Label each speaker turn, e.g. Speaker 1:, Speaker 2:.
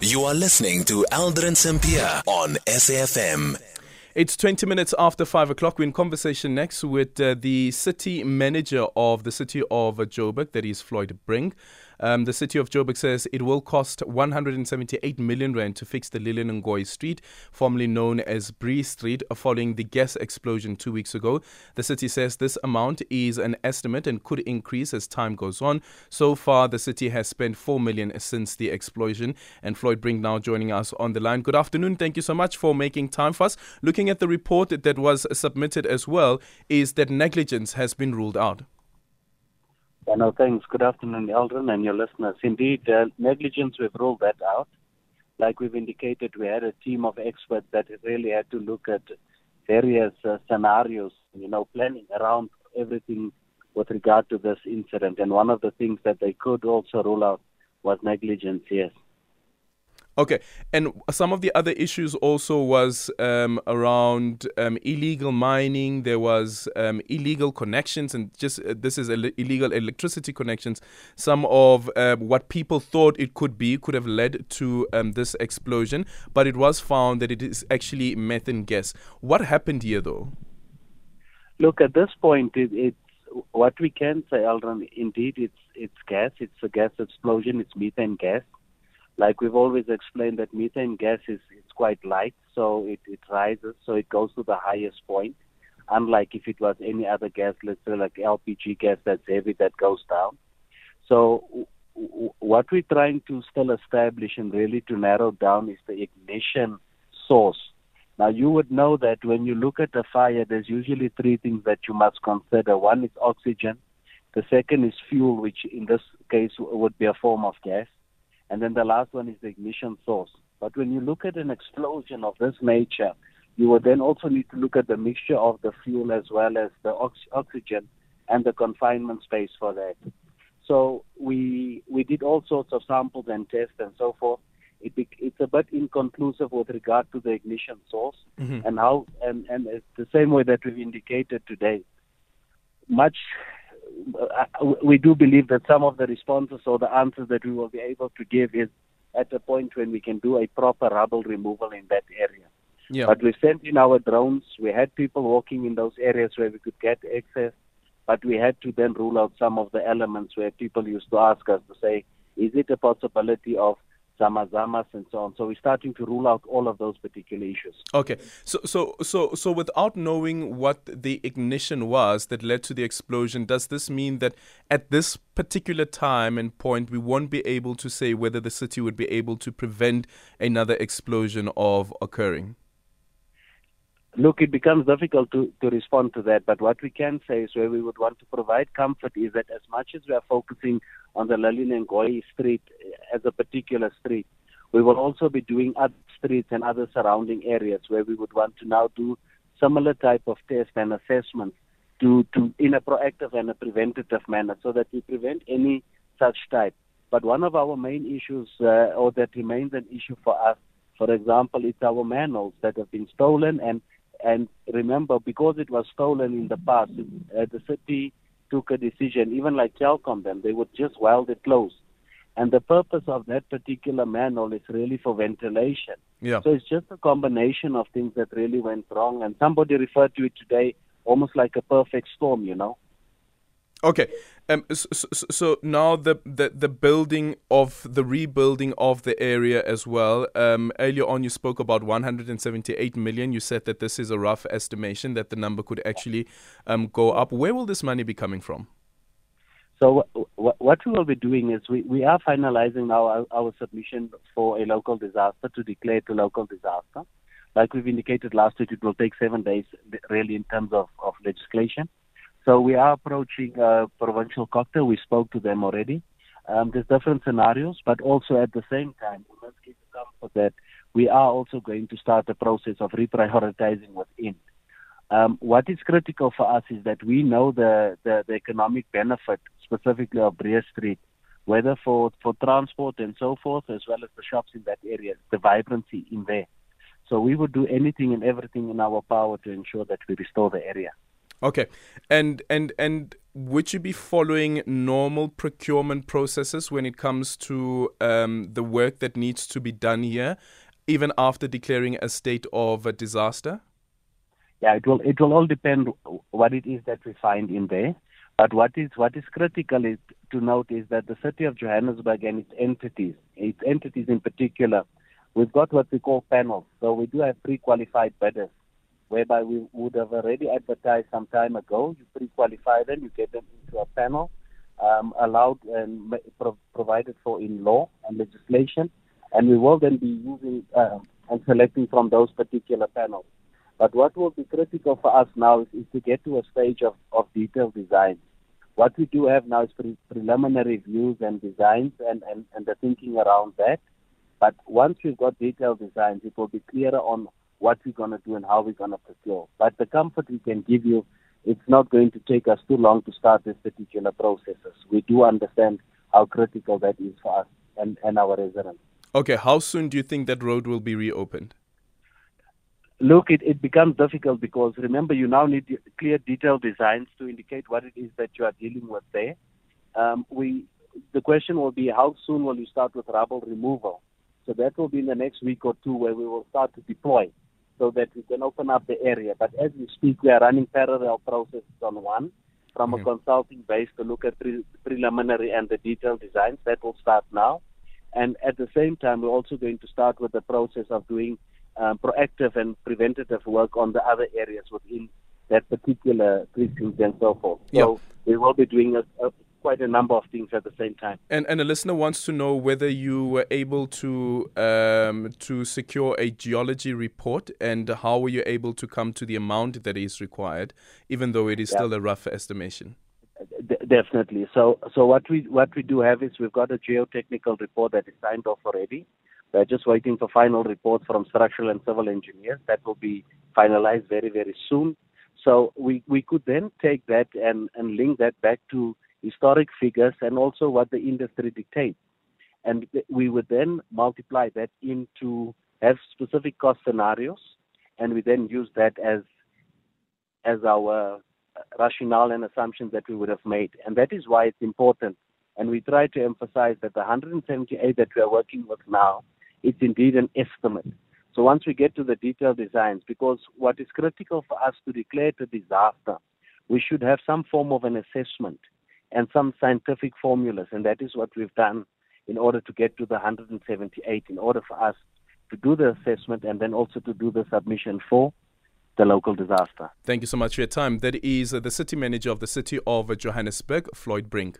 Speaker 1: You are listening to Aldrin Sampear on SAFM.
Speaker 2: It's 20 minutes after 5 o'clock. We're in conversation next with uh, the city manager of the city of Joburg, that is Floyd Brink. Um, the city of Joburg says it will cost 178 million rand to fix the Lilian Ngoyi Street, formerly known as Bree Street, following the gas explosion two weeks ago. The city says this amount is an estimate and could increase as time goes on. So far, the city has spent 4 million since the explosion. And Floyd Brink now joining us on the line. Good afternoon. Thank you so much for making time for us. Looking at the report that was submitted as well, is that negligence has been ruled out.
Speaker 3: No, thanks. Good afternoon, Aldrin, and your listeners. Indeed, uh, negligence, we've ruled that out. Like we've indicated, we had a team of experts that really had to look at various uh, scenarios, you know, planning around everything with regard to this incident. And one of the things that they could also rule out was negligence, yes.
Speaker 2: Okay, and some of the other issues also was um, around um, illegal mining. There was um, illegal connections, and just uh, this is Ill- illegal electricity connections. Some of uh, what people thought it could be could have led to um, this explosion, but it was found that it is actually methane gas. What happened here, though?
Speaker 3: Look, at this point, it, it's what we can say, Aldrin. Indeed, it's it's gas. It's a gas explosion. It's methane gas like we've always explained that methane gas is it's quite light, so it, it rises, so it goes to the highest point. Unlike if it was any other gas, let's say like LPG gas that's heavy, that goes down. So what we're trying to still establish and really to narrow down is the ignition source. Now you would know that when you look at a fire, there's usually three things that you must consider. One is oxygen. The second is fuel, which in this case would be a form of gas. And then the last one is the ignition source. But when you look at an explosion of this nature, you would then also need to look at the mixture of the fuel as well as the ox- oxygen and the confinement space for that. So we we did all sorts of samples and tests and so forth. It it's a bit inconclusive with regard to the ignition source mm-hmm. and how and and it's the same way that we've indicated today. Much we do believe that some of the responses or the answers that we will be able to give is at a point when we can do a proper rubble removal in that area. Yeah. But we sent in our drones. We had people walking in those areas where we could get access, but we had to then rule out some of the elements where people used to ask us to say, is it a possibility of zamazamas and so on. So we're starting to rule out all of those particular issues.
Speaker 2: Okay. So so so so without knowing what the ignition was that led to the explosion, does this mean that at this particular time and point we won't be able to say whether the city would be able to prevent another explosion of occurring?
Speaker 3: Look, it becomes difficult to, to respond to that, but what we can say is where we would want to provide comfort is that as much as we are focusing on the Lilian Ngoyi street as a particular street, we will also be doing other streets and other surrounding areas where we would want to now do similar type of tests and assessments to, to in a proactive and a preventative manner so that we prevent any such type. But one of our main issues, uh, or that remains an issue for us, for example, it's our manholes that have been stolen and and remember, because it was stolen in the past, uh, the city took a decision, even like Telkom them, they would just weld it closed. And the purpose of that particular manhole is really for ventilation. Yeah. So it's just a combination of things that really went wrong. And somebody referred to it today almost like a perfect storm, you know.
Speaker 2: Okay, um, so, so, so, now the, the the building of the rebuilding of the area as well. Um, earlier on, you spoke about 178 million. You said that this is a rough estimation that the number could actually um, go up. Where will this money be coming from?
Speaker 3: So w- w- what we will be doing is we, we are finalizing our, our submission for a local disaster to declare it a local disaster. Like we've indicated last week, it will take seven days really in terms of, of legislation. So we are approaching provincial COGTA. We spoke to them already. Um, there's different scenarios, but also at the same time, we must keep the comfort that we are also going to start the process of reprioritizing within. Um, what is critical for us is that we know the, the, the economic benefit, specifically of Bree Street, whether for, for transport and so forth, as well as the shops in that area, the vibrancy in there. So we would do anything and everything in our power to ensure that we restore the area.
Speaker 2: Okay, and and and would you be following normal procurement processes when it comes to um, the work that needs to be done here, even after declaring a state of a disaster?
Speaker 3: Yeah, it will it will all depend what it is that we find in there. But what is what is critical is to note is that the city of Johannesburg and its entities, its entities in particular, we've got what we call panels. So we do have pre-qualified bidders whereby we would have already advertised some time ago. You pre-qualify them, you get them into a panel, um, allowed and pro- provided for in law and legislation, and we will then be using uh, and selecting from those particular panels. But what will be critical for us now is, is to get to a stage of, of detailed design. What we do have now is pre- preliminary views and designs and, and, and the thinking around that. But once we've got detailed designs, it will be clearer on what we're going to do and how we're going to procure. But the comfort we can give you, it's not going to take us too long to start these particular processes. We do understand how critical that is for us and, and our residents.
Speaker 2: Okay, how soon do you think that road will be reopened?
Speaker 3: Look, it, it becomes difficult because remember, you now need clear detailed designs to indicate what it is that you are dealing with there. Um, we, the question will be how soon will you start with rubble removal? So that will be in the next week or two where we will start to deploy so that we can open up the area. But as we speak, we are running parallel processes on one from mm-hmm. a consulting base to look at pre- preliminary and the detailed designs. That will start now. And at the same time, we're also going to start with the process of doing um, proactive and preventative work on the other areas within that particular precinct and so forth. So yep. we will be doing a, a quite a number of things at the same time.
Speaker 2: And and a listener wants to know whether you were able to um, to secure a geology report and how were you able to come to the amount that is required, even though it is still a rough estimation.
Speaker 3: D- definitely. So so what we what we do have is we've got a geotechnical report that is signed off already. We're just waiting for final reports from structural and civil engineers. That will be finalized very very soon. So we, we could then take that and, and link that back to historic figures, and also what the industry dictates. And we would then multiply that into have specific cost scenarios, and we then use that as as our rationale and assumptions that we would have made. And that is why it's important. And we try to emphasize that the 178 that we are working with now, it's indeed an estimate. So once we get to the detailed designs, because what is critical for us to declare a disaster, we should have some form of an assessment and some scientific formulas, and that is what we've done in order to get to the 178, in order for us to do the assessment and then also to do the submission for the local disaster.
Speaker 2: Thank you so much for your time. That is the city manager of the city of Johannesburg, Floyd Brink.